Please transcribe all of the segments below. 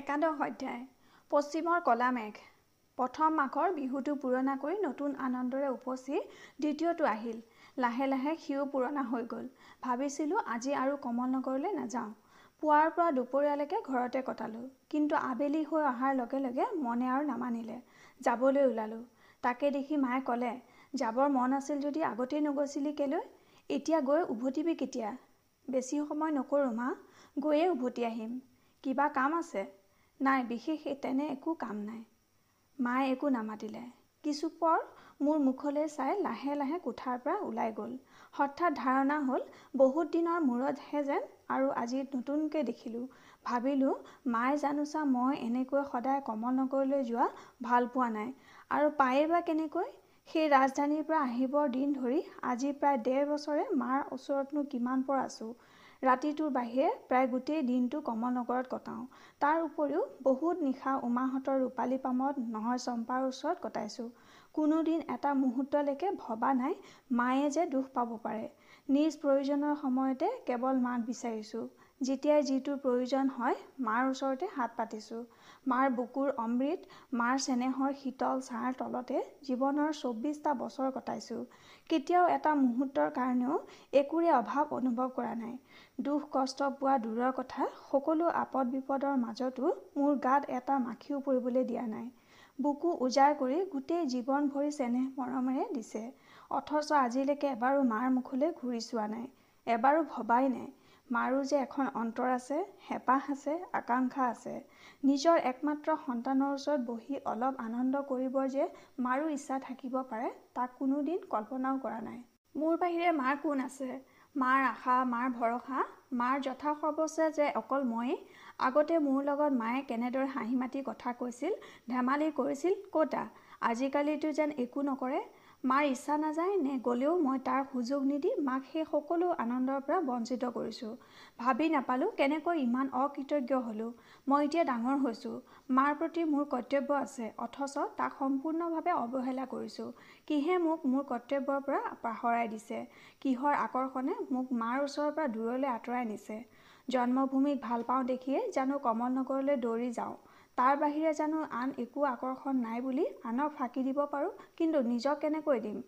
একাদশ অধ্যায় পশ্চিমৰ কলা মেঘ। প্ৰথম মাঘৰ বিহুটো পুৰণা কৰি নতুন আনন্দৰে উপচি দ্বিতীয়টো আহিল। লাহে লাহে সিও পুৰণা হৈ গ'ল। ভাবিছিলোঁ আজি আৰু কমলনগৰলৈ নাযাওঁ। পুৱাৰ পৰা দুপৰীয়ালৈকে ঘৰতে কটালোঁ। কিন্তু আবেলি হৈ অহাৰ লগে লগে মনে আৰু নামানিলে। যাবলৈ ওলালোঁ। তাকে দেখি মায়ে ক'লে যাবৰ মন আছিল যদি আগতেই নগৈছিলি কেলৈ? এতিয়া গৈ উভতিবি কেতিয়া? বেছি সময় নকৰোঁ মা গৈয়ে উভতি আহিম। কিবা কাম আছে? নাই বিশেষ তেনে একো কাম নাই। মায়ে একো নামাতিলে। কিছুপৰ মোৰ মুখলৈ চাই লাহে লাহে কোঠাৰ পৰা ওলাই গ'ল। হঠাৎ ধাৰণা হ'ল বহুত দিনৰ মূৰতহে যেন আৰু আজি নতুনকৈ দেখিলোঁ। ভাবিলোঁ মায়ে জানোচা মই এনেকৈ সদায় কমলনগৰলৈ যোৱা ভাল পোৱা নাই। আৰু পায়েই বা কেনেকৈ? সেই ৰাজধানীৰ পৰা আহিবৰ দিন ধৰি আজি প্ৰায় ডেৰ বছৰে মাৰ ওচৰতনো কিমান পৰ আছোঁ। ৰাতিটোৰ বাহিৰে প্ৰায় গোটেই দিনটো কমলনগৰত কটাওঁ। তাৰ উপৰিও বহুত নিশা উমাহঁতৰ ৰূপালী পামত নহয় চম্পাৰ ওচৰত কটাইছোঁ। কোনোদিন এটা মুহূৰ্তলৈকে ভবা নাই মায়ে যে দুখ পাব পাৰে। নিজ প্ৰয়োজনৰ সময়তে কেৱল মাক বিচাৰিছোঁ। যেতিয়াই যিটোৰ প্ৰয়োজন হয় মাৰ ওচৰতে হাত পাতিছোঁ। মাৰ বুকুৰ অমৃত মাৰ চেনেহৰ শীতল ছাঁৰ তলতে জীৱনৰ চৌব্বিছটা বছৰ কটাইছোঁ। কেতিয়াও এটা মুহূৰ্তৰ কাৰণেও একোৰে অভাৱ অনুভৱ কৰা নাই। দুখ কষ্ট পোৱা দূৰৰ কথা সকলো আপদ বিপদৰ মাজতো মোৰ গাত এটা মাখিও পৰিবলৈ দিয়া নাই। বুকু উজাৰ কৰি গোটেই জীৱন ভৰি চেনেহ মৰমেৰে দিছে। অথচ আজিলৈকে এবাৰো মাৰ মুখলৈ ঘূৰি চোৱা নাই। এবাৰো ভবাই নাই। মাৰো যে এখন অন্তৰ আছে হেঁপাহ আছে আকাংক্ষা আছে। নিজৰ একমাত্ৰ সন্তানৰ ওচৰত বহি অলপ আনন্দ কৰিবৰ যে মাৰো ইচ্ছা থাকিব পাৰে তাক কোনোদিন কল্পনাও কৰা নাই। মোৰ বাহিৰে মাৰ কোন আছে? মাৰ আশা মাৰ ভৰসা মাৰ যথাসৰ্বস্ব যে অকল ময়েই? আগতে মোৰ লগত মায়ে কেনেদৰে হাঁহি মাতি কথা কৈছিল ধেমালি কৰিছিল কতা? আজিকালিতো যেন একো নকৰে। মাৰ ইচ্ছা নাযায় নে গ'লেও মই তাৰ সুযোগ নিদি মাক সেই সকলো আনন্দৰ পৰা বঞ্চিত কৰিছোঁ। ভাবি নাপালোঁ কেনেকৈ ইমান অকৃতজ্ঞ হ'লোঁ। মই এতিয়া ডাঙৰ হৈছোঁ। মাৰ প্ৰতি মোৰ কৰ্তব্য আছে অথচ তাক সম্পূৰ্ণভাৱে অৱহেলা কৰিছোঁ। কিহে মোক মোৰ কৰ্তব্যৰ পৰা পাহৰাই দিছে? কিহৰ আকৰ্ষণে মোক মাৰ ওচৰৰ পৰা দূৰলৈ আঁতৰাই নিছে? জন্মভূমিক ভাল পাওঁ দেখিয়ে জানো কমলনগৰলৈ দৌৰি যাওঁ। তাৰ বাহিৰে জানো আন একো আকৰ্ষণ নাই বুলি আনক ফাঁকি দিব পাৰোঁ কিন্তু নিজক কেনেকৈ দিম?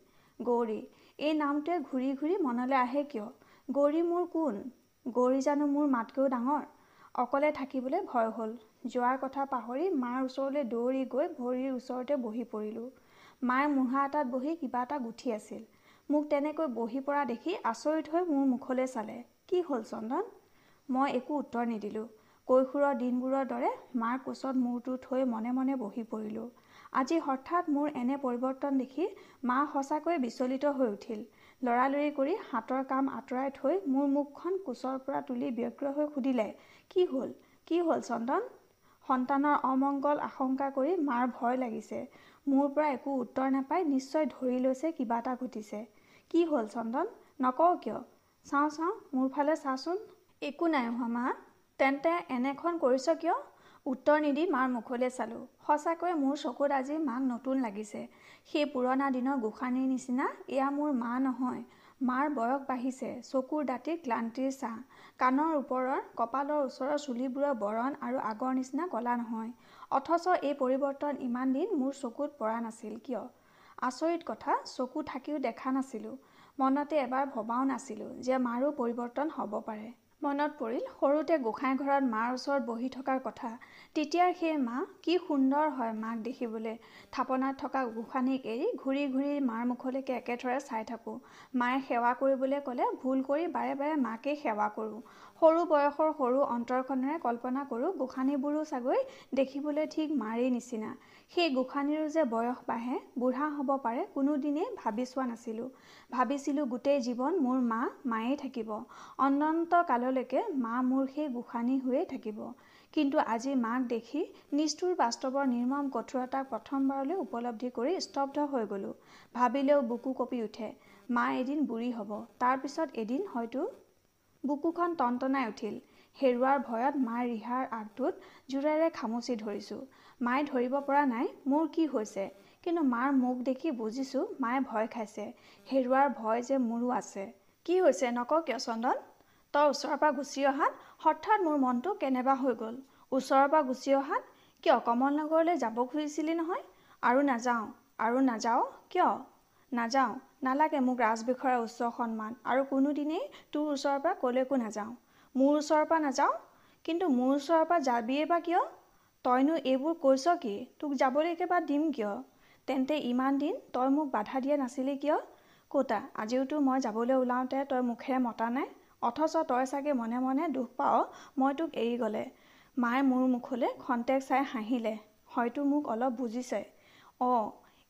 গৌৰী এই নামটোৱে ঘূৰি ঘূৰি মনলৈ আহে কিয়? গৌৰী মোৰ কোন? গৌৰী জানো মোৰ মাতকৈও ডাঙৰ? অকলে থাকিবলৈ ভয় হ'ল। যোৱাৰ কথা পাহৰি মাৰ ওচৰলৈ দৌৰি গৈ ভৰিৰ ওচৰতে বহি পৰিলোঁ। মায়ে মুঢ়া এটাত বহি কিবা এটা গুঠি আছিল। মোক তেনেকৈ বহি পৰা দেখি আচৰিত হৈ মোৰ মুখলৈ চালে। কি হ'ল চন্দন? মই একো উত্তৰ নিদিলোঁ। কৈশোৰৰ দিনবোৰৰ দৰে মাৰ কোচত মূৰটো থৈ মনে মনে বহি পৰিলোঁ। আজি হঠাৎ মোৰ এনে পৰিৱৰ্তন দেখি মা সঁচাকৈ বিচলিত হৈ উঠিল। লৰালৰি কৰি হাতৰ কাম আঁতৰাই থৈ মোৰ মুখখন কোচৰ পৰা তুলি ব্যগ্ৰ হৈ সুধিলে কি হ'ল? কি হ'ল চন্দন? সন্তানৰ অমংগল আশংকা কৰি মাৰ ভয় লাগিছে। মোৰ পৰা একো উত্তৰ নাপাই নিশ্চয় ধৰি লৈছে কিবা এটা ঘটিছে। কি হ'ল চন্দন? নকওঁ কিয়? চাওঁ চাওঁ মোৰ ফালে চাচোন। একো নাই হোৱা মা। তেন্তে এনেখন কৰিছ কিয়? উত্তৰ নিদি মাৰ মুখলৈ চালোঁ। সঁচাকৈ মোৰ চকুত আজি মাক নতুন লাগিছে। সেই পুৰণা দিনৰ গোসানীৰ নিচিনা এয়া মোৰ মা নহয় মাৰ বয়স বাঢ়িছে চকুৰ দাঁতিৰ ক্লান্তিৰ চাহ কাণৰ ওপৰৰ কপালৰ ওচৰৰ চুলিবোৰৰ বৰণ আৰু আগৰ নিচিনা কলা নহয়। অথচ এই পৰিৱৰ্তন ইমান দিন মোৰ চকুত পৰা নাছিল কিয়? আচৰিত কথা চকু থাকিও দেখা নাছিলোঁ। মনতে এবাৰ ভবাও নাছিলোঁ যে মাৰো পৰিৱৰ্তন হ'ব পাৰে। মনত পৰিল সৰুতে গোঁসাই ঘৰত মাৰ ওচৰত বহি থকাৰ কথা। তেতিয়াৰ সেই মা কি সুন্দৰ হয় মাক দেখিবলৈ। থাপনাত থকা গোসানীক এৰি ঘূৰি ঘূৰি মাৰ মুখলৈকে একেথৰে চাই থাকোঁ। মায়ে সেৱা কৰিবলৈ ক'লে ভুল কৰি বাৰে বাৰে মাকেই সেৱা কৰোঁ। সৰু বয়সৰ সৰু অন্তৰখনেৰে কল্পনা কৰোঁ গোসানীবোৰো চাগৈ দেখিবলৈ ঠিক মাৰেই নিচিনা। সেই গোসানীৰো যে বয়স বাঢ়ে বুঢ়া হ'ব পাৰে কোনোদিনেই ভাবি চোৱা নাছিলোঁ। ভাবিছিলোঁ গোটেই জীৱন মোৰ মা মায়েই থাকিব। অনন্ত কাললৈকে মা মোৰ সেই গোসানী হৈয়ে থাকিব। কিন্তু আজি মাক দেখি নিষ্ঠুৰ বাস্তৱৰ নিৰ্মম কঠোৰতাক প্ৰথমবাৰলৈ উপলব্ধি কৰি স্তব্ধ হৈ গ'লোঁ। ভাবিলেও বুকু কঁপি উঠে মা এদিন বুঢ়ী হ'ব। তাৰপিছত এদিন হয়তো বুকুখন টনটনাই উঠিল। হেৰুৱাৰ ভয়ত মাৰ ৰিহাৰ আগটোত জোৰেৰে খামুচি ধৰিছোঁ। মায়ে ধৰিব পৰা নাই মোৰ কি হৈছে? কিন্তু মাৰ মুখ দেখি বুজিছোঁ মায়ে ভয় খাইছে। হেৰুৱাৰ ভয় যে মোৰো আছে। কি হৈছে নক কিয় চন্দন? তই ওচৰৰ পৰা গুচি অহাত হঠাৎ মোৰ মনটো কেনেবা হৈ গ'ল। ওচৰৰ পৰা গুচি অহাত কিয় কমল নগৰলৈ যাব খুজিছিলি নহয়? আৰু নাযাওঁ আৰু নাযাওঁ কিয়? নাযাওঁ নালাগে মোক ৰাজবিষয়াৰ উচ্চ সন্মান আৰু কোনোদিনেই তোৰ ওচৰৰ পৰা ক'লৈকো নাযাওঁ। মোৰ ওচৰৰ পৰা নাযাওঁ? কিন্তু মোৰ ওচৰৰ পৰা যাবিয়ে বা কিয়? তইনো এইবোৰ কৈছ কি? তোক যাবলৈ একেবাৰে দিম কিয়? তেন্তে ইমান দিন তই মোক বাধা দিয়া নাছিলি কিয়? কতা আজিওতো মই যাবলৈ ওলাওঁতে তই মুখেৰে মতা নাই? অথচ তই চাগে মনে মনে দুখ পাৱ মই তোক এৰি গ'লে। মায়ে মোৰ মুখলৈ খন্তেক চাই হাঁহিলে। হয়তো মোক অলপ বুজিছে। অঁ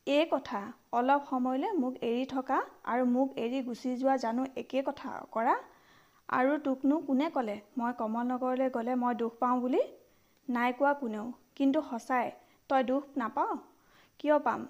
এই কথা। অলপ সময়লৈ মোক এৰি থকা আৰু মোক এৰি গুচি যোৱা জানো একে কথা কৰা? আৰু তোকনো কোনে ক'লে? মই কমল নগৰলৈ গ'লে মই দুখ পাওঁ বুলি? নাই কোৱা কোনেও। কিন্তু সঁচাই তই দুখ নাপাৱ? কিয় পাম?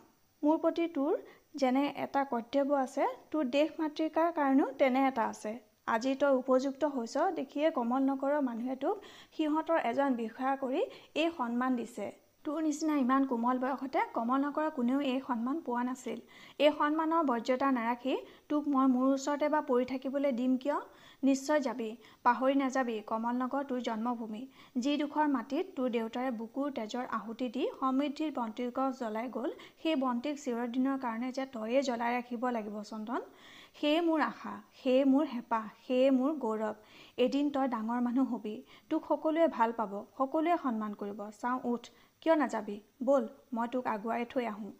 মোৰ প্ৰতি তোৰ যেনে এটা কৰ্তব্য আছে তোৰ দেশ মাতৃকাৰ কাৰণেও তেনে এটা আছে। আজি তই উপযুক্ত হৈছ দেখিয়ে কমল নগৰৰ মানুহে তোক সিহঁতৰ এজন বিষয়া কৰি এই সন্মান দিছে। তোৰ নিচিনা ইমান কোমল বয়সতে কমল নগৰৰ কোনেও এই সন্মান পোৱা নাছিল। এই সন্মানৰ বৰ্যতা নাৰাখি তোক মই মোৰ ওচৰতে বা পৰি থাকিবলৈ দিম কিয়? নিশ্চয় যাবি পাহৰি নাযাবি কমল নগৰ তোৰ জন্মভূমি। যি ডোখৰ মাটিত তোৰ দেউতাৰে বুকুৰ তেজৰ আহুতি দি সমৃদ্ধিৰ বন্তিৰ গছ জ্বলাই গ'ল সেই বন্তিক চিৰদিনৰ কাৰণে যে তয়ে জ্বলাই ৰাখিব লাগিব চন্দন। সেয়ে মোৰ আশা সেয়ে মোৰ হেঁপাহ সেয়ে মোৰ গৌৰৱ এদিন তই ডাঙৰ মানুহ হবি তোক সকলোৱে ভাল পাব সকলোৱে সন্মান কৰিব। চাওঁ উঠ কিয় নাযাবি? ব'ল মই তোক আগুৱাই থৈ আহোঁ।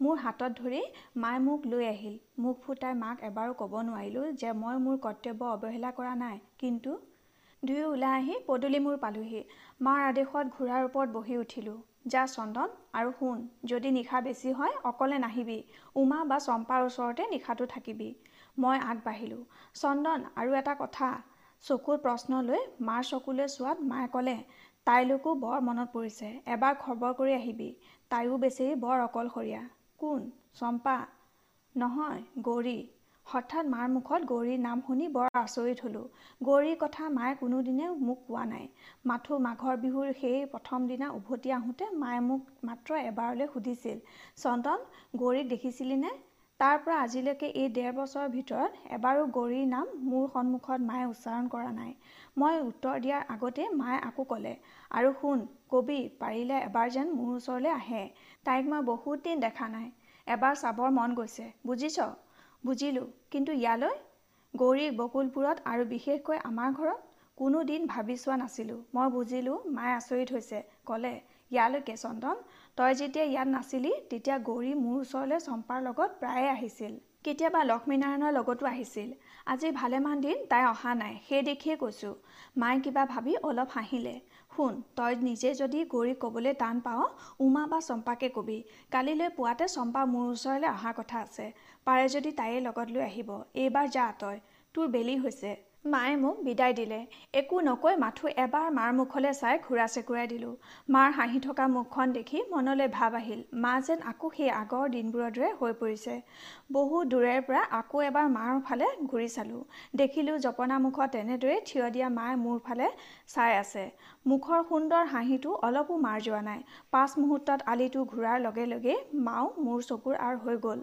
মোৰ হাতত ধৰি মায়ে মোক লৈ আহিল। মুখ ফুটাই মাক এবাৰো ক'ব নোৱাৰিলোঁ যে মই মোৰ কৰ্তব্য অৱহেলা কৰা নাই। কিন্তু দুয়ো ওলাই আহি পদূলি মূৰ পালোহি। মাৰ আদেশত ঘোঁৰাৰ ওপৰত বহি উঠিলোঁ। যা চন্দন আৰু শুন যদি নিশা বেছি হয় অকলে নাহিবি। উমা বা চম্পাৰ ওচৰতে নিশাটো থাকিবি। মই আগবাঢ়িলোঁ। চন্দন আৰু এটা কথা চকুৰ প্ৰশ্ন লৈ মাৰ চকুলৈ চোৱাত মায়ে ক'লে তাইলৈকো বৰ মনত পৰিছে এবাৰ খবৰ কৰি আহিবি। তাইও বেছি বৰ অকলশৰীয়া। কোন? চম্পা? নহয় গৌৰী। হঠাৎ মাৰ মুখত গৌৰীৰ নাম শুনি বৰ আচৰিত হ'লোঁ। গৌৰীৰ কথা মায়ে কোনোদিনে মোক কোৱা নাই। মাথো মাঘৰ বিহুৰ সেই প্ৰথম দিনা উভতি আহোঁতে মায়ে মোক মাত্ৰ এবাৰলৈ সুধিছিল চন্দন গৌৰীক দেখিছিলিনে? তাৰ পৰা আজিলৈকে এই ডেৰ বছৰৰ ভিতৰত এবাৰো গৌৰীৰ নাম মোৰ সন্মুখত মায়ে উচ্চাৰণ কৰা নাই। মই উত্তৰ দিয়াৰ আগতে মায়ে আকৌ ক'লে আৰু শুন কবি পাৰিলে এবাৰ যেন মোৰ ওচৰলৈ আহে। তাইক মই বহুত দিন দেখা নাই। এবাৰ চাবৰ মন গৈছে। বুজিছ? বুজিলোঁ। কিন্তু ইয়ালৈ? গৌৰীক বকুলপুৰত আৰু বিশেষকৈ আমাৰ ঘৰত কোনো দিন ভাবি চোৱা নাছিলোঁ। মই বুজিলোঁ মায়ে আচৰিত হৈছে। ক'লে ইয়ালৈকে চন্দন। তই যেতিয়া ইয়াত নাছিলি তেতিয়া গৌৰী মোৰ ওচৰলৈ চম্পাৰ লগত প্ৰায়ে আহিছিল। কেতিয়াবা লক্ষ্মীনাৰায়ণৰ লগতো আহিছিল। আজি ভালেমান দিন তাই অহা নাই সেই দেখিয়ে কৈছোঁ। মায়ে কিবা ভাবি অলপ হাঁহিলে। শুন তই নিজে যদি গৌৰীক ক'বলৈ টান পাৱ উমা বা চম্পাকে কবি। কালিলৈ পুৱাতে চম্পা মোৰ ওচৰলৈ অহা কথা আছে। পাৰে যদি তাইয়ে লগত লৈ আহিব। এইবাৰ যা তই তোৰ বেলি হৈছে। মায়ে মোক বিদায় দিলে। একো নকৈ মাথো এবাৰ মাৰ মুখলৈ চাই ঘূৰা চেকুৰাই দিলোঁ। মাৰ হাঁহি থকা মুখখন দেখি মনলৈ ভাৱ আহিল মা যেন আকৌ সেই আগৰ দিনবোৰৰ দৰে হৈ পৰিছে। বহু দূৰেৰ পৰা আকৌ এবাৰ মাৰ ফালে ঘূৰি চালোঁ। দেখিলোঁ জপনা মুখত তেনেদৰে থিয় দিয়া মায়ে মোৰ ফালে চাই আছে। মুখৰ সুন্দৰ হাঁহিটো অলপো মাৰ যোৱা নাই। পাঁচ মুহূৰ্তত আলিটো ঘূৰাৰ লগে লগেই মাও মোৰ চকুৰ আৰ হৈ গ'ল।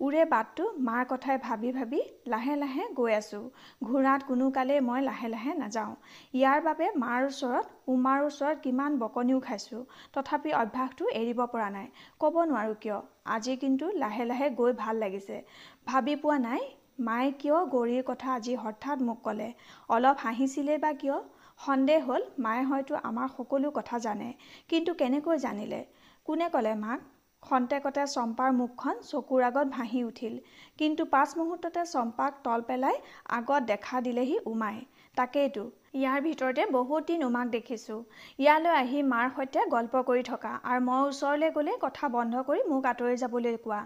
উৰে বাটটো মাৰ কথাই ভাবি ভাবি লাহে লাহে গৈ আছোঁ। ঘোঁৰাত কোনো কালেই মই লাহে লাহে নাযাওঁ। ইয়াৰ বাবে মাৰ ওচৰত উমাৰ ওচৰত কিমান বকনিও খাইছোঁ। তথাপি অভ্যাসটো এৰিব পৰা নাই। ক'ব নোৱাৰোঁ কিয়? আজি কিন্তু লাহে লাহে গৈ ভাল লাগিছে। ভাবি পোৱা নাই মায়ে কিয় গৌৰীৰ কথা আজি হঠাৎ মোক ক'লে? অলপ হাঁহিছিলে বা কিয়? সন্দেহ হ'ল মায়ে হয়তো আমাৰ সকলো কথা জানে। কিন্তু কেনেকৈ জানিলে? কোনে ক'লে মাক? খন্তেকতে চম্পাৰ মুখখন চকুৰ আগত ভাহি উঠিল। কিন্তু পাঁচ মুহূৰ্ততে চম্পাক তল পেলাই আগত দেখা দিলেহি উমাই। তাকেইতো ইয়াৰ ভিতৰতে বহুত দিন উমাক দেখিছোঁ। ইয়ালৈ আহি মাৰ সৈতে গল্প কৰি থকা আৰু মই ওচৰলৈ গ'লে কথা বন্ধ কৰি মোক আঁতৰি যাবলৈ কোৱা।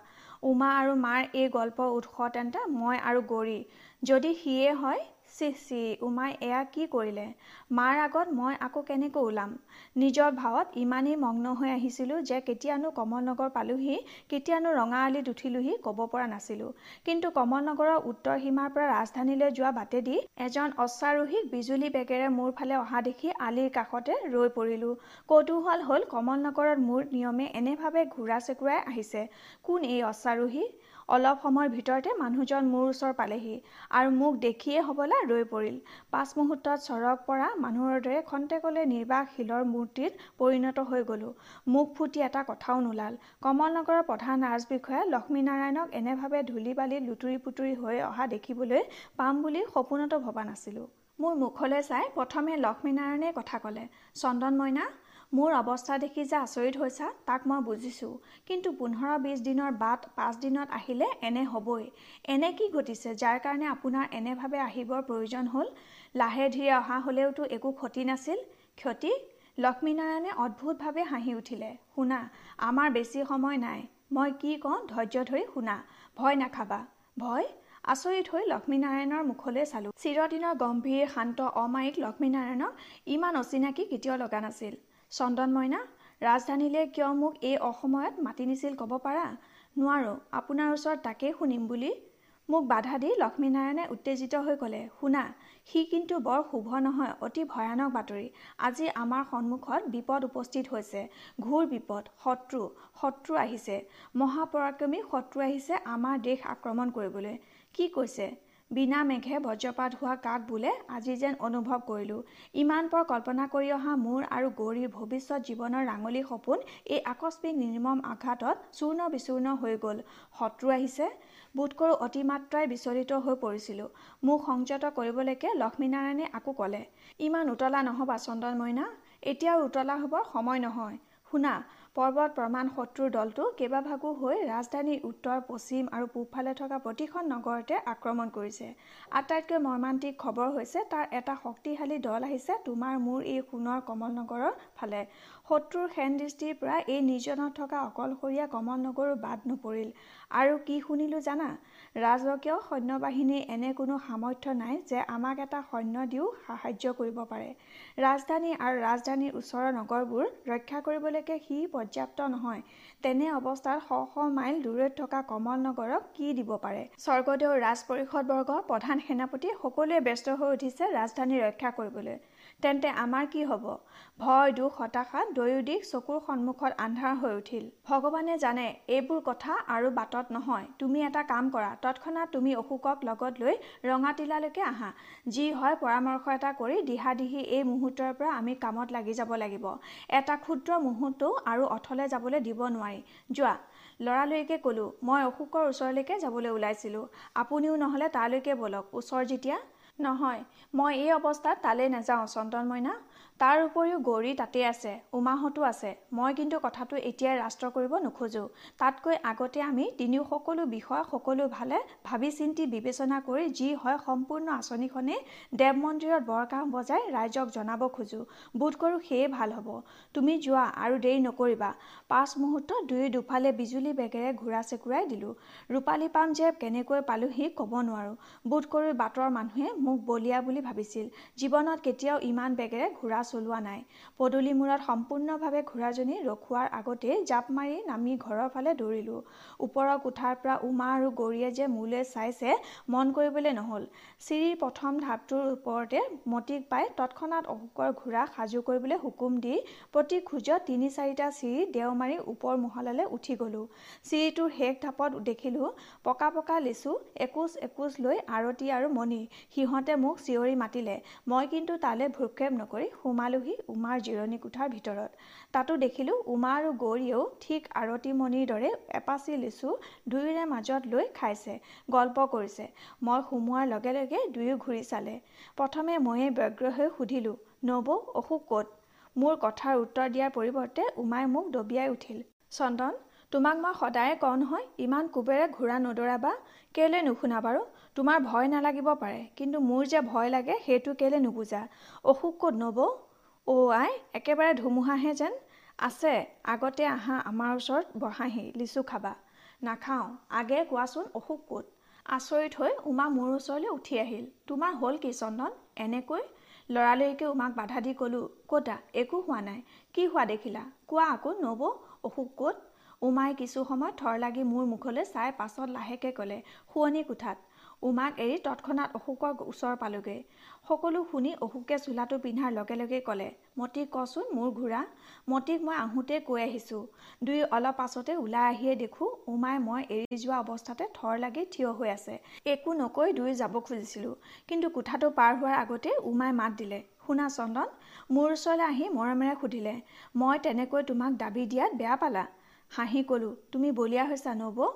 উমা আৰু মাৰ এই গল্পৰ উৎস তেন্তে মই আৰু গৌৰী। যদি সিয়ে হয় চিহ চি উমাই এয়া কি কৰিলে? মাৰ আগত মই আকৌ কেনেকৈ ওলাম? নিজৰ ভাৱত ইমানেই মগ্ন হৈ আহিছিলোঁ যে কেতিয়ানো কমল নগৰ পালোহি কেতিয়ানো ৰঙা আলিত উঠিলোহি ক'ব পৰা নাছিলোঁ। কিন্তু কমল নগৰৰ উত্তৰ সীমাৰ পৰা ৰাজধানীলৈ যোৱা বাটেদি এজন অশ্বাৰোহীক বিজুলী বেগেৰে মোৰ ফালে অহা দেখি আলিৰ কাষতে ৰৈ পৰিলোঁ। কৌতূহল হ'ল কমল নগৰত মোৰ নিয়মে এনেভাৱে ঘূৰা চেকুৰাই আহিছে। কোন এই অশ্বাৰোহী? অলপ সময়ৰ ভিতৰতে মানুহজন মোৰ ওচৰ পালেহি আৰু মোক দেখিয়ে হবলা ৰৈ পৰিল। পাঁচ মুহূৰ্তত চৰক পৰা মানুহৰ দৰে খন্তেকলৈ নিৰ্বাক শিলৰ মূৰ্তিত পৰিণত হৈ গলো। মুখ ফুটি এটা কথাও নোলাল। কমলনগৰৰ প্ৰধান ৰাজবিষয়া লক্ষ্মীনাৰায়ণক এনেভাৱে ধূলি বালিত লুতুৰি পুতুৰি হৈ অহা দেখিবলৈ পাম বুলি সপোনতো ভবা নাছিলো। মোৰ মুখলৈ চাই প্ৰথমে লক্ষ্মীনাৰায়ণে কথা ক'লে চন্দন মইনা মোৰ অৱস্থা দেখি যে আচৰিত হৈছা তাক মই বুজিছোঁ। কিন্তু পোন্ধৰ বিছ দিনৰ বাট পাঁচদিনত আহিলে এনে হ'বই। এনে কি ঘটিছে যাৰ কাৰণে আপোনাৰ এনেভাৱে আহিবৰ প্ৰয়োজন হ'ল? লাহে ধীৰে অহা হ'লেওতো একো ক্ষতি নাছিল? ক্ষতি? লক্ষ্মীনাৰায়ণে অদ্ভুতভাৱে হাঁহি উঠিলে। শুনা আমাৰ বেছি সময় নাই। মই কি কওঁ ধৈৰ্য ধৰি শুনা। ভয় নাখাবা। ভয়? আচৰিত হৈ লক্ষ্মীনাৰায়ণৰ মুখলৈ চালোঁ। চিৰদিনৰ গম্ভীৰ শান্ত অমায়িক লক্ষ্মীনাৰায়ণক ইমান অচিনাকি কেতিয়াও লগা নাছিল। চন্দন মইনা ৰাজধানীলৈ কিয় মোক এই অসময়ত মাতি নিছিল ক'ব পাৰা? নোৱাৰোঁ আপোনাৰ ওচৰত তাকেই শুনিম বুলি। মোক বাধা দি লক্ষ্মীনাৰায়ণে উত্তেজিত হৈ ক'লে শুনা সি কিন্তু বৰ শুভ নহয় অতি ভয়ানক বাতৰি। আজি আমাৰ সন্মুখত বিপদ উপস্থিত হৈছে ঘোৰ বিপদ শত্ৰু শত্ৰু আহিছে। মহাপৰাক্ৰমী শত্ৰু আহিছে আমাৰ দেশ আক্ৰমণ কৰিবলৈ। কি কৈছে? বিনা মেঘে বজ্ৰপাত হোৱা কাক বোলে আজি যেন অনুভৱ কৰিলোঁ। ইমান পৰ কল্পনা কৰি অহা মোৰ আৰু গৌৰীৰ ভৱিষ্যত জীৱনৰ ৰাঙলী সপোন এই আকস্মিক নিৰ্মম আঘাতত চূৰ্ণ বিচূৰ্ণ হৈ গ'ল। শত্ৰু আহিছে। বোধ কৰোঁ অতিমাত্ৰাই বিচলিত হৈ পৰিছিলোঁ। মোক সংযত কৰিবলৈকে লক্ষ্মীনাৰায়ণে আকৌ ক'লে ইমান উতলা নহ'বা চন্দন মইনা এতিয়াও উতলা হ'বৰ সময় নহয়। শুনা পৰ্বত প্ৰমাণ শত্ৰুৰ দলটো কেইবাভাগো হৈ ৰাজধানীৰ উত্তৰ পশ্চিম আৰু পূবফালে থকা প্ৰতিখন নগৰতে আক্ৰমণ কৰিছে। আটাইতকৈ মৰ্মান্তিক খবৰ হৈছে তাৰ এটা শক্তিশালী দল আহিছে তোমাৰ মোৰ এই সোণৰ কমল নগৰৰ ফালে। শত্ৰুৰ সেন দৃষ্টিৰ পৰা এই নিৰ্জনত থকা অকলশৰীয়া কমল নগৰো বাদ নপৰিল। আৰু কি শুনিলোঁ জানা? ৰাজকীয় সৈন্যবাহিনীৰ এনে কোনো সামৰ্থ্য নাই যে আমাক এটা সৈন্য দিও সাহায্য কৰিব পাৰে। ৰাজধানী আৰু ৰাজধানীৰ ওচৰৰ নগৰবোৰ ৰক্ষা কৰিবলৈকে সি পৰ্যাপ্ত নহয়। তেনে অৱস্থাত শ শ মাইল দূৰৈত থকা কমল নগৰক কি দিব পাৰে? স্বৰ্গদেউ ৰাজ পৰিষদবৰ্গ প্ৰধান সেনাপতি সকলোৱে ব্যস্ত হৈ উঠিছে ৰাজধানী ৰক্ষা কৰিবলৈ। তেন্তে আমাৰ কি হ'ব? ভয় দুখ হতাশাত দুয়োদিশ চকুৰ সন্মুখত আন্ধাৰ হৈ উঠিল। ভগৱানে জানে এইবোৰ কথা আৰু বাটত নহয়। তুমি এটা কাম কৰা তৎক্ষণাত তুমি অশোকক লগত লৈ ৰঙাটিলালৈকে আহা। যি হয় পৰামৰ্শ এটা কৰি দিহা দিহি এই মুহূৰ্তৰ পৰা আমি কামত লাগি যাব লাগিব। এটা ক্ষুদ্ৰ মুহূৰ্তও আৰু অথলে যাবলৈ দিব নোৱাৰি। যোৱা লৰালৰিকে ক'লোঁ মই অশোকৰ ওচৰলৈকে যাবলৈ ওলাইছিলোঁ। আপুনিও নহ'লে তালৈকে ব'লক। ওচৰ যেতিয়া নহয় মই এই অৱস্থাত তালৈ নাযাওঁ চন্দন মইনা। তাৰ উপৰিও গৌৰী তাতেই আছে উমাহঁতো আছে। মই কিন্তু কথাটো এতিয়াই ৰাষ্ট্ৰ কৰিব নোখোজোঁ। তাতকৈ আগতে আমি তিনিও সকলো বিষয় সকলো ভালে ভাবি চিন্তি বিবেচনা কৰি যি হয় সম্পূৰ্ণ আঁচনিখনেই দেৱ মন্দিৰত বৰকাহ বজাই ৰাইজক জনাব খোজোঁ। বোধ কৰোঁ সেয়ে ভাল হ'ব। তুমি যোৱা আৰু দেৰি নকৰিবা। পাঁচ মুহূৰ্তত দুয়ো দুফালে বিজুলী বেগেৰে ঘূৰা চেকুৰাই দিলোঁ। ৰূপালী পাম যে কেনেকৈ পালোহি ক'ব নোৱাৰোঁ। বোধ কৰোঁ বাটৰ মানুহে মোক বলিয়া বুলি ভাবিছিল। জীৱনত কেতিয়াও ইমান বেগেৰে ঘোঁৰা চলোৱা নাই। পদূলি মূৰত সম্পূৰ্ণভাৱে ঘোঁৰাজনী ৰখোৱাৰ আগতেই জাপ মাৰি নামি ঘৰৰ ফালে দৌৰিলোঁ। ওপৰৰ কোঠাৰ পৰা উমা আৰু গৌৰীয়ে যে মোলৈ চাইছে মন কৰিবলৈ নহ'ল। চিৰিৰ প্ৰথম ঢাপটোৰ ওপৰতে মতিক পাই তৎক্ষণাত অশোকৰ ঘোঁৰা সাজু কৰিবলৈ হুকুম দি প্ৰতি খোজত তিনি চাৰিটা চিৰি দেও মাৰি ওপৰ মহলালৈ উঠি গ'লোঁ। চিৰিটোৰ শেষ ঢাপত দেখিলোঁ পকা পকা লিচু একোচ একোচ লৈ আৰতি আৰু মণি। সিহঁতে মোক চিঞৰি মাতিলে। মই কিন্তু তালৈ ভ্ৰক্ষেপ নকৰি সোমালোহি উমাৰ জিৰণি কোঠাৰ ভিতৰত। তাতো দেখিলোঁ উমা আৰু গৌৰীয়েও ঠিক আৰতিমণিৰ দৰে এপাচি লিচু দুয়োৰে মাজত লৈ খাইছে গল্প কৰিছে। মই সোমোৱাৰ লগে লগে দুয়ো ঘূৰি চালে। প্ৰথমে ময়ে ব্যগ্ৰ হৈ সুধিলোঁ নবৌ অশোক ক'ত? মোৰ কথাৰ উত্তৰ দিয়াৰ পৰিৱৰ্তে উমাই মোক দবিয়াই উঠিল চন্দন তোমাক মই সদায়ে কওঁ নহয় ইমান কোবেৰে ঘোঁৰা নদৌৰাবা কেলৈ নুশুনা বাৰু? তোমাৰ ভয় নালাগিব পাৰে কিন্তু মোৰ যে ভয় লাগে সেইটো কেলৈ নুবুজা? অশোক ক'ত নবৌ? অ' আই একেবাৰে ধুমুহাহে যেন আছে। আগতে আহা আমাৰ ওচৰত বহাহি লিচু খাবা নাখাওঁ আগে কোৱাচোন অশোক ক'ত? আচৰিত হৈ উমা মোৰ ওচৰলৈ উঠি আহিল। তোমাৰ হ'ল কি চন্দন? এনেকৈ লৰালৰিকে উমাক বাধা দি ক'লোঁ ক'তা একো হোৱা নাই কি হোৱা দেখিলা? কোৱা আকৌ নবৌ অশোক ক'ত? উমাই কিছু সময় থৰ লাগি মোৰ মুখলৈ চাই পাছত লাহেকৈ ক'লে শোৱনি কোঠাত? উমাক এৰি তৎক্ষণাত অশোকৰ ওচৰ পালোগৈ। সকলো শুনি অশোকে চোলাটো পিন্ধাৰ লগে লগে ক'লে মতিক কচোন মোৰ ঘোঁৰা। মতিক মই আহোঁতেই কৈ আহিছোঁ। দুই অলপ পাছতে ওলাই আহিয়ে দেখোঁ উমাই মই এৰি যোৱা অৱস্থাতে থৰ লাগি থিয় হৈ আছে। একো নকৈ দুই যাব খুজিছিলোঁ। কিন্তু কোঠাটো পাৰ হোৱাৰ আগতে উমাই মাত দিলে শুনা চন্দন মোৰ ওচৰলৈ আহি মৰমেৰে সুধিলে মই তেনেকৈ তোমাক দাবী দিয়াত বেয়া পালা? হাঁহি ক'লোঁ তুমি বলিয়া হৈছা নবৌ।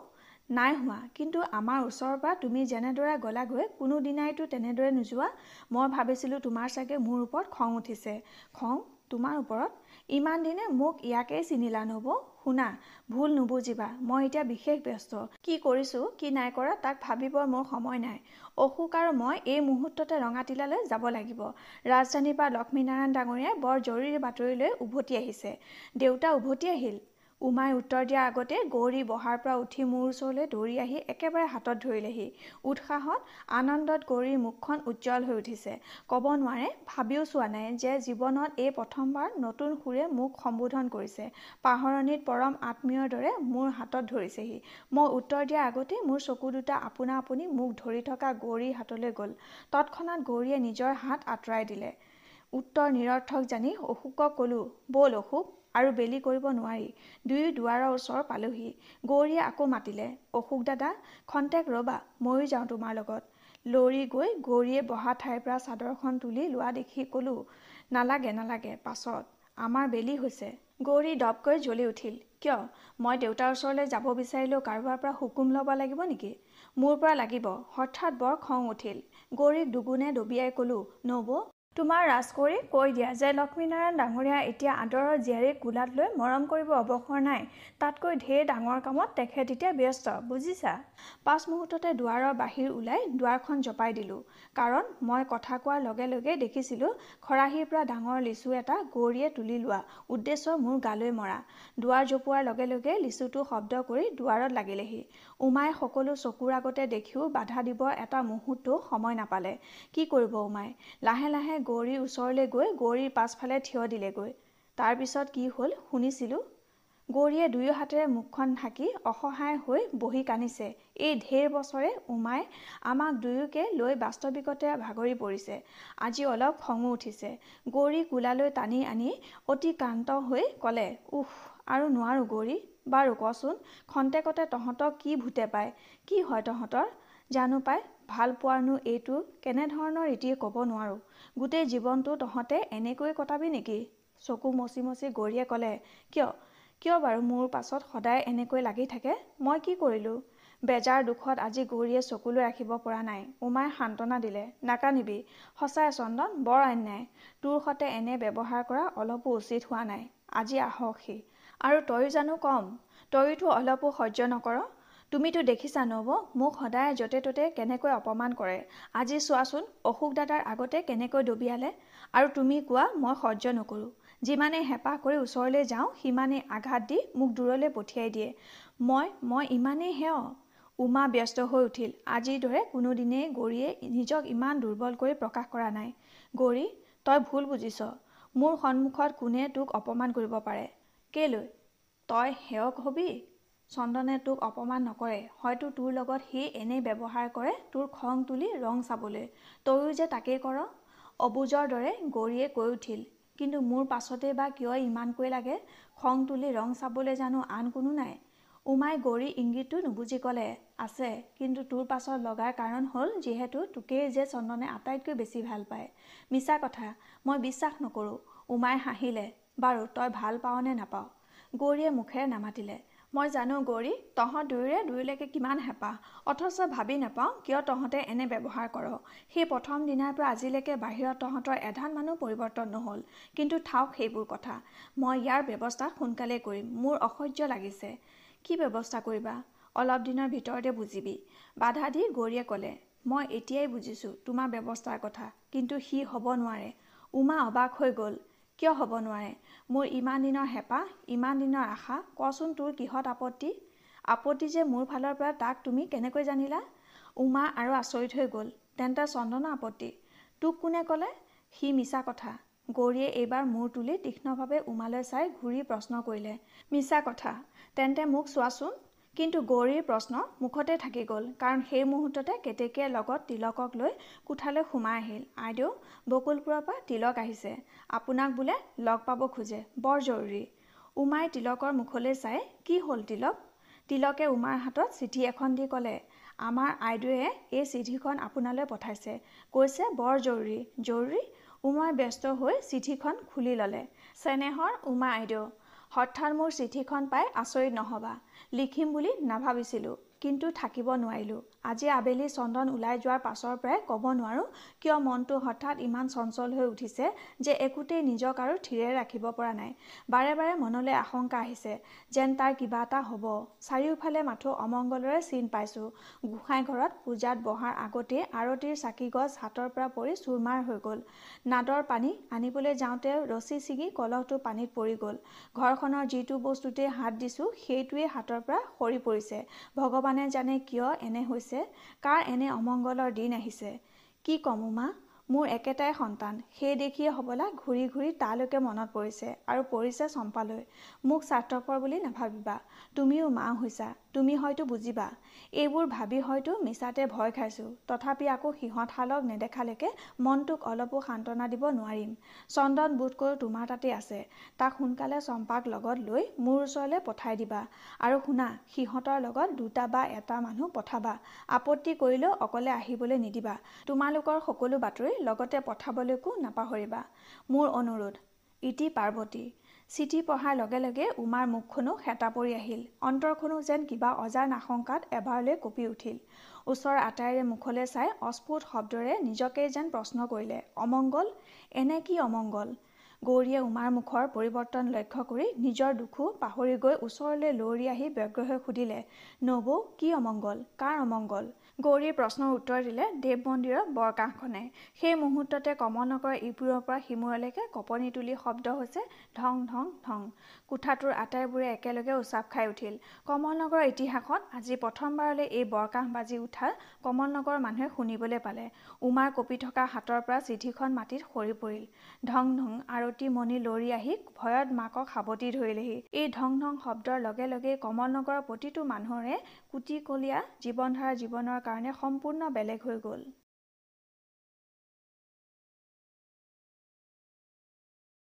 নাই হোৱা। কিন্তু আমাৰ ওচৰৰ পৰা তুমি যেনেদৰে গ'লাগৈ কোনোদিনাইতো তেনেদৰে নোযোৱা। মই ভাবিছিলোঁ তোমাৰ চাগে মোৰ ওপৰত খং উঠিছে। খং তোমাৰ ওপৰত? ইমান দিনে মোক ইয়াকেই চিনিলা নব শুনা ভুল নুবুজিবা। মই এতিয়া বিশেষ ব্যস্ত। কি কৰিছোঁ কি নাই কৰা তাক ভাবিবৰ মোৰ সময় নাই। অশোক আৰু মই এই মুহূৰ্ততে ৰঙাটিলালৈ যাব লাগিব। ৰাজধানীৰ পৰা লক্ষ্মীনাৰায়ণ ডাঙৰীয়াই বৰ জৰুৰী বাতৰি লৈ উভতি আহিছে। দেউতা উভতি আহিল। উমাই উত্তৰ দিয়াৰ আগতে গৌৰী বহাৰ পৰা উঠি মোৰ ওচৰলৈ দৌৰি আহি একেবাৰে হাতত ধৰিলেহি। উৎসাহত আনন্দত গৌৰীৰ মুখখন উজ্জ্বল হৈ উঠিছে। ক'ব নোৱাৰে ভাবিও চোৱা নাই যে জীৱনত এই প্ৰথমবাৰ নতুন সুৰে মোক সম্বোধন কৰিছে। পাহৰণিত পৰম আত্মীয়ৰ দৰে মোৰ হাতত ধৰিছেহি। মই উত্তৰ দিয়াৰ আগতে মোৰ চকু দুটা আপোনা আপুনি মোক ধৰি থকা গৌৰীৰ হাতলৈ গ'ল। তৎক্ষণাত গৌৰীয়ে নিজৰ হাত আঁতৰাই দিলে। উত্তৰ নিৰৰ্থক জানি অশোকক ক'লোঁ ব'ল অশোক আৰু বেলি কৰিব নোৱাৰি। দুয়ো দুৱাৰৰ ওচৰ পালোহি। গৌৰীয়ে আকৌ মাতিলে অশোক দাদা খন্তেক ৰ'বা ময়ো যাওঁ তোমাৰ লগত। লৰি গৈ গৌৰীয়ে বহা ঠাইৰ পৰা চাদৰখন তুলি লোৱা দেখি ক'লোঁ নালাগে নালাগে পাছত। আমাৰ বেলি হৈছে। গৌৰী দপকৈ জ্বলি উঠিল কিয়? মই দেউতাৰ ওচৰলৈ যাব বিচাৰিলেও কাৰোবাৰ পৰা হুকুম ল'ব লাগিব নেকি? মোৰ পৰা লাগিব। হঠাৎ বৰ খং উঠিল। গৌৰীক দুগুণে দবিয়াই ক'লোঁ নবৌ তোমাৰ ৰাজকৌৰী কৈ দিয়া যে লক্ষ্মীনাৰায়ণ ডাঙৰীয়া এতিয়া আদৰৰ জীয়াৰীক কোলাত লৈ মৰম কৰিব অৱসৰ নাই। তাতকৈ ঢেৰ ডাঙৰ কামত তেখেত এতিয়া ব্যস্ত বুজিছা? পাঁচ মুহূৰ্ততে দুৱাৰৰ বাহিৰ ওলাই দুৱাৰখন জপাই দিলোঁ। কাৰণ মই কথা কোৱাৰ লগে লগে দেখিছিলোঁ খৰাহীৰ পৰা ডাঙৰ লিচু এটা গৌৰীয়ে তুলি লোৱা উদ্দেশ্য মোৰ গালৈ মৰা। দুৱাৰ জপোৱাৰ লগে লগে লিচুটো শব্দ কৰি দুৱাৰত লাগিলেহি। উমাই সকলো চকুৰ আগতে দেখিও বাধা দিব এটা মুহূৰ্তো সময় নাপালে। কি কৰিব উমাই? লাহে লাহে গৌৰীৰ ওচৰলৈ গৈ গৌৰীৰ পাছফালে থিয় দিলেগৈ। তাৰপিছত কি হ'ল শুনিছিলোঁ গৌৰীয়ে দুয়ো হাতেৰে মুখখন ঢাকি অসহায় হৈ বহি কান্দিছে। এই ঢেৰ বছৰে উমাই আমাক দুয়োকে লৈ বাস্তৱিকতে ভাগৰি পৰিছে। আজি অলপ খঙো উঠিছে। গৌৰী কোলালৈ টানি আনি অতি ক্ৰান্ত হৈ ক'লে উহ আৰু নোৱাৰোঁ গৌৰী। বাৰু কচোন খন্তেকতে তহঁতক কি ভূতে পায়? কি হয় তহঁতৰ? জানো পাই ভাল পোৱাৰনো এইটো কেনেধৰণৰ ৰীতি ক'ব নোৱাৰোঁ। গোটেই জীৱনটো তহঁতে এনেকৈ কটাবি নেকি? চকু মচি মচি গৌৰীয়ে ক'লে কিয়? কিয় বাৰু মোৰ পাছত সদায় এনেকৈ লাগি থাকে? মই কি কৰিলোঁ? বেজাৰ দুখত আজি গৌৰীয়ে চকুলৈ ৰাখিব পৰা নাই। উমাই সান্তনা দিলে নাকানিবি সঁচাই চন্দন বৰ অন্যায়। তোৰ সতে এনে ব্যৱহাৰ কৰা অলপো উচিত হোৱা নাই। আজি আহক সি। আৰু তয়ো জানো কম। তয়োতো অলপো সহ্য নকৰ। তুমিতো দেখিছা নব মোক সদায় য'তে ত'তে কেনেকৈ অপমান কৰে। আজি চোৱাচোন অশোক দাদাৰ আগতে কেনেকৈ দবিয়ালে। আৰু তুমি কোৱা মই সহ্য নকৰোঁ। যিমানেই হেঁপাহ কৰি ওচৰলৈ যাওঁ সিমানেই আঘাত দি মোক দূৰলৈ পঠিয়াই দিয়ে। মই মই ইমানেই হেয় উমা ব্যস্ত হৈ উঠিল। আজিৰ দৰে কোনোদিনেই গৌৰীয়ে নিজক ইমান দুৰ্বল কৰি প্ৰকাশ কৰা নাই। গৌৰী তই ভুল বুজিছ। মোৰ সন্মুখত কোনে তোক অপমান কৰিব পাৰে? কেলৈ? তই সেয়ক হবি? চন্দনে তোক অপমান নকৰে হয়তো তোৰ লগত সি এনেই ব্যৱহাৰ কৰে তোৰ খং তুলি ৰং চাবলৈ। তয়ো যে তাকেই কৰ। অবুজৰ দৰে গৌৰীয়ে কৈ উঠিল কিন্তু মোৰ পাছতে বা কিয় ইমানকৈ লাগে? খং তুলি ৰং চাবলৈ জানো আন কোনো নাই? উমাই গৌৰী ইংগিতটো নুবুজি ক'লে আছে কিন্তু তোৰ পাছত লগাৰ কাৰণ হ'ল যিহেতু তোকেই যে চন্দনে আটাইতকৈ বেছি ভাল পায়। মিছা কথা মই বিশ্বাস নকৰোঁ। উমাই হাঁহিলে বাৰু তই ভাল পাৱনে নাপাৱ? গৌৰীয়ে মুখেৰে নামাতিলে মই জানো গৌৰী তহঁত দুয়োৰে দুয়োলৈকে কিমান হেঁপাহ। অথচ ভাবি নাপাওঁ কিয় তহঁতে এনে ব্যৱহাৰ কৰ। সেই প্ৰথম দিনাৰ পৰা আজিলৈকে বাহিৰত তহঁতৰ এধান মানুহ পৰিৱৰ্তন নহ'ল। কিন্তু থাওক সেইবোৰ কথা। মই ইয়াৰ ব্যৱস্থা সোনকালেই কৰিম। মোৰ অসহ্য লাগিছে। কি ব্যৱস্থা কৰিবা? অলপ দিনৰ ভিতৰতে বুজিবি। বাধা দি গৌৰীয়ে ক'লে মই এতিয়াই বুজিছোঁ তোমাৰ ব্যৱস্থাৰ কথা। কিন্তু সি হ'ব নোৱাৰে। উমা অবাক হৈ গ'ল। কিয় হ'ব নোৱাৰে? মোৰ ইমান দিনৰ হেঁপাহ ইমান দিনৰ আশা কচোন তোৰ কিহত আপত্তি? আপত্তি যে মোৰ ফালৰ পৰা তাক তুমি কেনেকৈ জানিলা? উমা আৰু আচৰিত হৈ গ'ল। তেন্তে চন্দনৰ আপত্তি। তোক কোনে ক'লে? সি মিছা কথা। গৌৰীয়ে এইবাৰ মূৰ তুলি তীক্ষ্ণভাৱে উমালৈ চাই ঘূৰি প্ৰশ্ন কৰিলে। মিছা কথা। তেন্তে মোক চোৱাচোন। কিন্তু গৌৰীৰ প্ৰশ্ন মুখতে থাকি গ'ল। কাৰণ সেই মুহূৰ্ততে কেতেকীয়ে লগত তিলকক লৈ কোঠালৈ সোমাই আহিল। আইদেউ বকুলপুৰৰ পৰা তিলক আহিছে। আপোনাক বোলে লগ পাব খোজে। বৰ জৰুৰী। উমাই তিলকৰ মুখলৈ চাই কি হ'ল তিলক? তিলকে উমাৰ হাতত চিঠি এখন দি ক'লে আমাৰ আইদেউৱে এই চিঠিখন আপোনালৈ পঠাইছে। কৈছে বৰ জৰুৰী। জৰুৰী? উমাই ব্যস্ত হৈ চিঠিখন খুলি ল'লে। চেনেহৰ উমা আইদেউ হঠাৎ মোৰ চিঠিখন পাই আচৰিত নহ'বা। লিখিম বুলি নাভাবিছিলোঁ কিন্তু থাকিব নোৱাৰিলোঁ। আজি আবেলি চন্দন ওলাই যোৱাৰ পাছৰ পৰাই ক'ব নোৱাৰোঁ কিয় মনটো হঠাৎ ইমান চঞ্চল হৈ উঠিছে যে একোতেই নিজক আৰু থিৰে ৰাখিব পৰা নাই। বাৰে বাৰে মনলৈ আশংকা আহিছে যেন তাৰ কিবা এটা হ'ব। চাৰিওফালে মাথো অমংগলৰে চিন পাইছোঁ। গোঁসাই ঘৰত পূজাত বহাৰ আগতেই আৰতিৰ চাকিগছ হাতৰ পৰা পৰি চুৰমাৰ হৈ গ'ল। নাদৰ পানী আনিবলৈ যাওঁতে ৰছী ছিগি কলহটো পানীত পৰি গ'ল। ঘৰখনৰ যিটো বস্তুতেই হাত দিছোঁ সেইটোৱেই হাতৰ পৰা সৰি পৰিছে। ভগৱানে জানে কিয় এনে হৈছে? কাৰ এনে অমংগলৰ দিন আহিছে? কি ক'ম উমা? মোৰ একেটাই সন্তান। সেই দেখিয়ে হ'বলা ঘূৰি ঘূৰি তালৈকে মনত পৰিছে আৰু পৰিছে চম্পালৈ। মোক স্বাৰ্থপৰ বুলি নাভাবিবা। তুমিও মা হৈছা। তুমি হয়তো বুজিবা এইবোৰ ভাবি হয়তো মিছাতে ভয় খাইছোঁ। তথাপি আকৌ সিহঁতশালক নেদেখালৈকে মনটোক অলপো সান্তনা দিব নোৱাৰিম। চন্দন বোধ কৰোঁ তোমাৰ তাতেই আছে। তাক সোনকালে চম্পাক লগত লৈ মোৰ ওচৰলৈ পঠাই দিবা। আৰু শুনা সিহঁতৰ লগত দুটা বা এটা মানুহ পঠাবা। আপত্তি কৰিলেও অকলে আহিবলৈ নিদিবা। তোমালোকৰ সকলো বাতৰি লগতে পঠাবলৈকো নাপাহৰিবা। মোৰ অনুৰোধ ইতি পাৰ্বতী। চিঠি পঢ়াৰ লগে লগে উমাৰ মুখখনো হেতা পৰি আহিল। অন্তৰখনো যেন কিবা অজাৰ নাশংকাত এবাৰলৈ কঁপি উঠিল। ওচৰ আটাইৰে মুখলৈ চাই অস্ফুট শব্দৰে নিজকেই যেন প্ৰশ্ন কৰিলে অমংগল? এনে কি অমংগল? গৌৰীয়ে উমাৰ মুখৰ পৰিৱৰ্তন লক্ষ্য কৰি নিজৰ দুখো পাহৰি গৈ ওচৰলৈ লৌৰি আহি ব্যগ্ৰ হৈ সুধিলে নবৌ কি অমংগল? কাৰ অমংগল? গৌৰীৰ প্ৰশ্নৰ উত্তৰ দিলে দেৱ মন্দিৰৰ বৰকাষখনে সেই মুহূৰ্ততে কমলনগৰৰ ইপুৰৰ পৰা সিমূৰলৈকে কপনি তুলি শব্দ হৈছে ঢং ঢং ঢং কোঠাটোৰ আটাইবোৰে একেলগে উচাপ খাই উঠিল। কমলনগৰৰ ইতিহাসত আজি প্ৰথমবাৰলৈ এই বৰকাষ বাজি উঠা কমলনগৰৰ মানুহে শুনিবলৈ পালে। উমাৰ কঁপি থকা হাতৰ পৰা চিঠিখন মাটিত সৰি পৰিল। ঢং ঢং আৰতী মণি লৰি আহি ভয়ত মাকক সাৱটি ধৰিলেহি। এই ঢং ঢং শব্দৰ লগে লগে কমলনগৰৰ প্ৰতিটো মানুহৰে কুটিকলীয়া জীৱনধাৰা জীৱনৰ কাৰণে সম্পূৰ্ণ বেলেগ হৈ গ'ল।